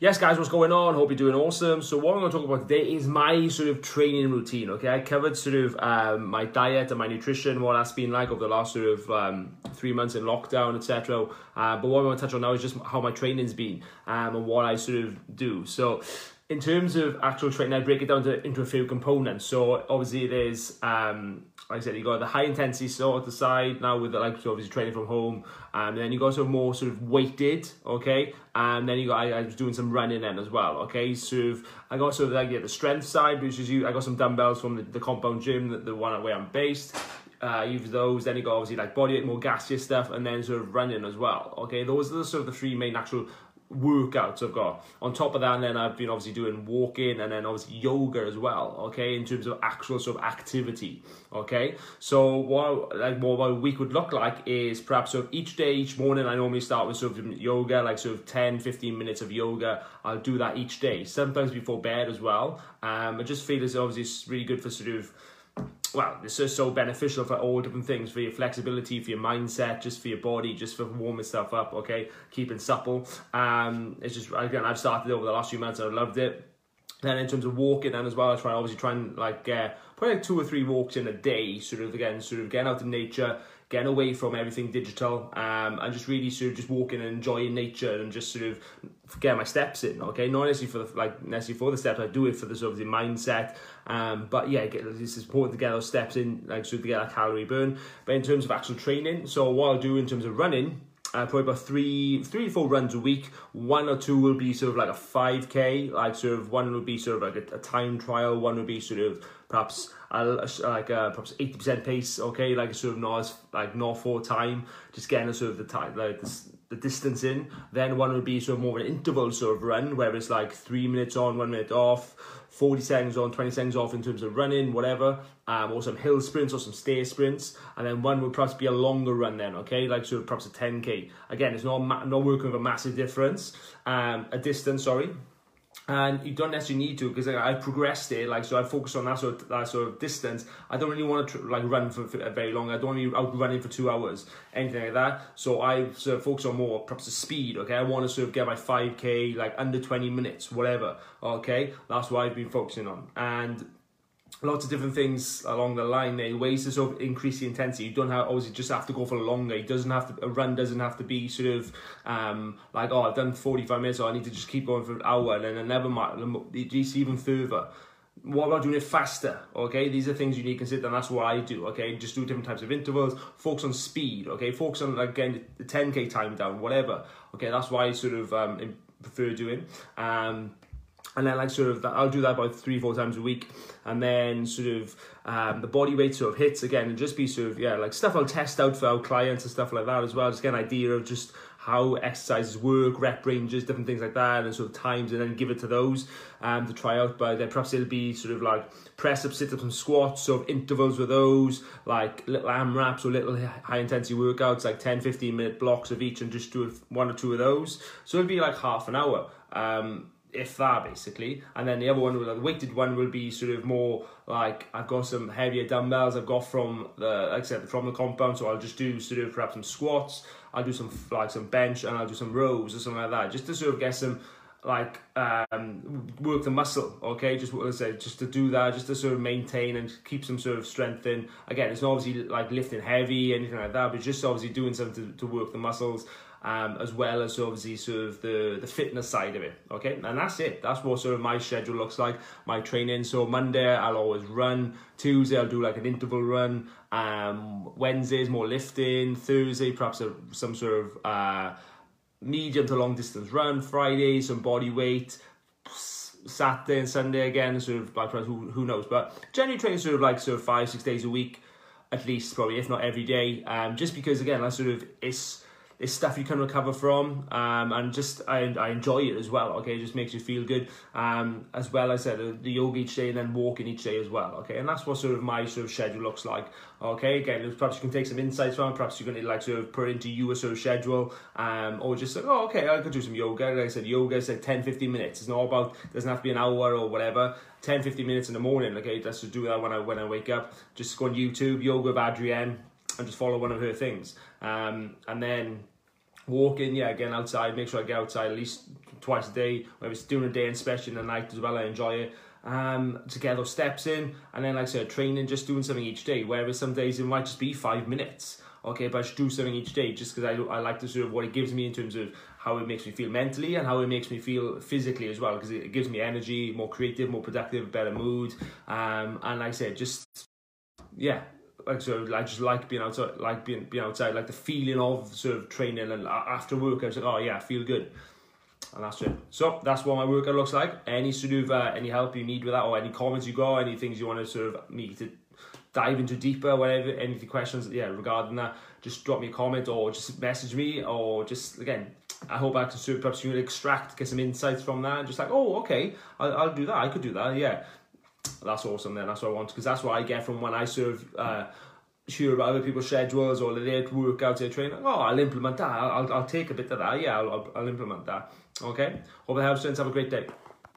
yes, guys, what's going on? Hope you're doing awesome. So what I'm going to talk about today is my sort of training routine. Okay, I covered sort of um, my diet and my nutrition, what that's been like over the last sort of um, three months in lockdown, etc. Uh, but what I want to touch on now is just how my training's been um, and what I sort of do. So in terms of actual training, I break it down to, into a few components. So obviously there's, um, like I said, you got the high intensity sort of side now with the, like so obviously training from home, and then you got some more sort of weighted, okay, and then you got I, I was doing some running then as well, okay. So I got sort of like yeah, the strength side, which is you. I got some dumbbells from the, the compound gym, the, the one where I'm based. Uh, use those. Then you got obviously like body weight, more gaseous stuff, and then sort of running as well. Okay, those are the sort of the three main actual workouts I've got. On top of that, and then I've been obviously doing walking and then obviously yoga as well, okay, in terms of actual sort of activity, okay? So what like what my week would look like is perhaps sort of each day, each morning, I normally start with sort of yoga, like sort of 10, 15 minutes of yoga. I'll do that each day, sometimes before bed as well. Um, I just feel as obviously it's really good for sort of well, it's just so beneficial for all different things, for your flexibility, for your mindset, just for your body, just for warming stuff up, okay? Keeping supple. Um, it's just, again, I've started over the last few months and I loved it. Then in terms of walking and as well, I try obviously try and like get probably like two or three walks in a day, sort of again, sort of getting out in nature, getting away from everything digital, um, and just really sort of just walking and enjoying nature and just sort of get my steps in. Okay, not necessarily for the like necessarily for the steps, I do it for the sort of the mindset. Um, but yeah, get, it's important to get those steps in, like so to get that calorie burn. But in terms of actual training, so what I'll do in terms of running uh, probably about three, three to four runs a week. One or two will be sort of like a 5k, like sort of one will be sort of like a, a time trial. One will be sort of perhaps a, like a, perhaps 80% pace, okay, like sort of not as, like not for time, just getting a sort of the time, like the, the distance in. Then one would be sort of more of an interval sort of run, where it's like three minutes on, one minute off, 40 seconds on, 20 seconds off in terms of running, whatever, um, or some hill sprints or some stair sprints, and then one would perhaps be a longer run then, okay, like sort of perhaps a 10k. Again, it's not not working with a massive difference, um, a distance, sorry, and you don't necessarily need to because like, I progressed it like so I focus on that sort of, that sort of distance. I don't really want to like run for, for uh, very long. I don't want to be out running for two hours anything like that. So I sort of focus on more perhaps the speed okay? I want to sort of get my 5k like under 20 minutes whatever okay? That's what I've been focusing on. And lots of different things along the line there. Ways to sort of increase the intensity. You don't have obviously just have to go for longer. It doesn't have to a run doesn't have to be sort of um like oh i've done 45 minutes so i need to just keep going for an hour and then another mile it's even further. What about doing it faster? Okay these are things you need to consider and that's what i do okay? Just do different types of intervals. Focus on speed okay? Focus on again the 10k time down whatever. Okay that's why i sort of um prefer doing. Um and then like sort of that, I'll do that about three four times a week, and then sort of um, the body weight sort of hits again, and just be sort of yeah like stuff I'll test out for our clients and stuff like that as well, just get an idea of just how exercises work, rep ranges, different things like that, and sort of times, and then give it to those um, to try out. But then perhaps it'll be sort of like press ups, sit ups, and squats, sort of intervals with those, like little AMRAPs or little high intensity workouts, like 10, 15 minute blocks of each, and just do one or two of those. So it'll be like half an hour. Um, if that basically. And then the other one with the weighted one will be sort of more like I've got some heavier dumbbells I've got from the like I said from the compound so I'll just do sort of perhaps some squats. I'll do some like some bench and I'll do some rows or something like that just to sort of get some like um work the muscle okay? Just what I said just to do that just to sort of maintain and keep some sort of strength in. Again it's not obviously like lifting heavy anything like that but just obviously doing something to, to work the muscles um, as well as obviously sort of the, the fitness side of it. Okay, and that's it. That's what sort of my schedule looks like. My training. So Monday I'll always run. Tuesday I'll do like an interval run. Um, Wednesdays more lifting. Thursday perhaps a, some sort of uh, medium to long distance run. Friday some body weight. Saturday and Sunday again, sort of like who who knows, but generally training sort of like sort of five six days a week, at least probably if not every day. Um, just because again, that's sort of it's it's stuff you can recover from um, and just I, I enjoy it as well okay? It just makes you feel good um, as well as I said the yoga each day and then walking each day as well okay? And that's what sort of my sort of schedule looks like okay? Again perhaps you can take some insights from perhaps you're going to like sort of put into your sort of schedule um, or just like oh okay I could do some yoga. Like I said yoga is like 10 15 minutes. It's not about doesn't have to be an hour or whatever. 10 15 minutes in the morning okay? Let's just do that when I when I wake up. Just go on YouTube yoga with Adrienne and just follow one of her things. Um, and then walking, yeah, again outside, make sure I get outside at least twice a day, whether it's during the day and especially in the night as well, I enjoy it. Um, to get those steps in, and then like I said, training, just doing something each day. Whereas some days it might just be five minutes, okay, but I should do something each day just because I, I like to sort of what it gives me in terms of how it makes me feel mentally and how it makes me feel physically as well because it gives me energy, more creative, more productive, better mood, um, and like I said, just yeah, like so I just like being outside, like being being outside, like the feeling of sort of training and after work, I was like, oh yeah, I feel good. And that's it. So that's what my workout looks like. Any sort of uh, any help you need with that, or any comments you got, any things you want to sort of me to dive into deeper, whatever, any questions, yeah, regarding that, just drop me a comment or just message me, or just again, I hope I can sort of perhaps you extract, get some insights from that, just like, oh, okay, I'll, I'll do that. I could do that. Yeah, that's awesome then that's what i want because that's what i get from when i serve uh sure about other people's schedules or their workouts their training. Oh i'll implement that. I'll, I'll take a bit of that. Yeah i'll, I'll implement that. Okay? Hope it helps friends. Have a great day.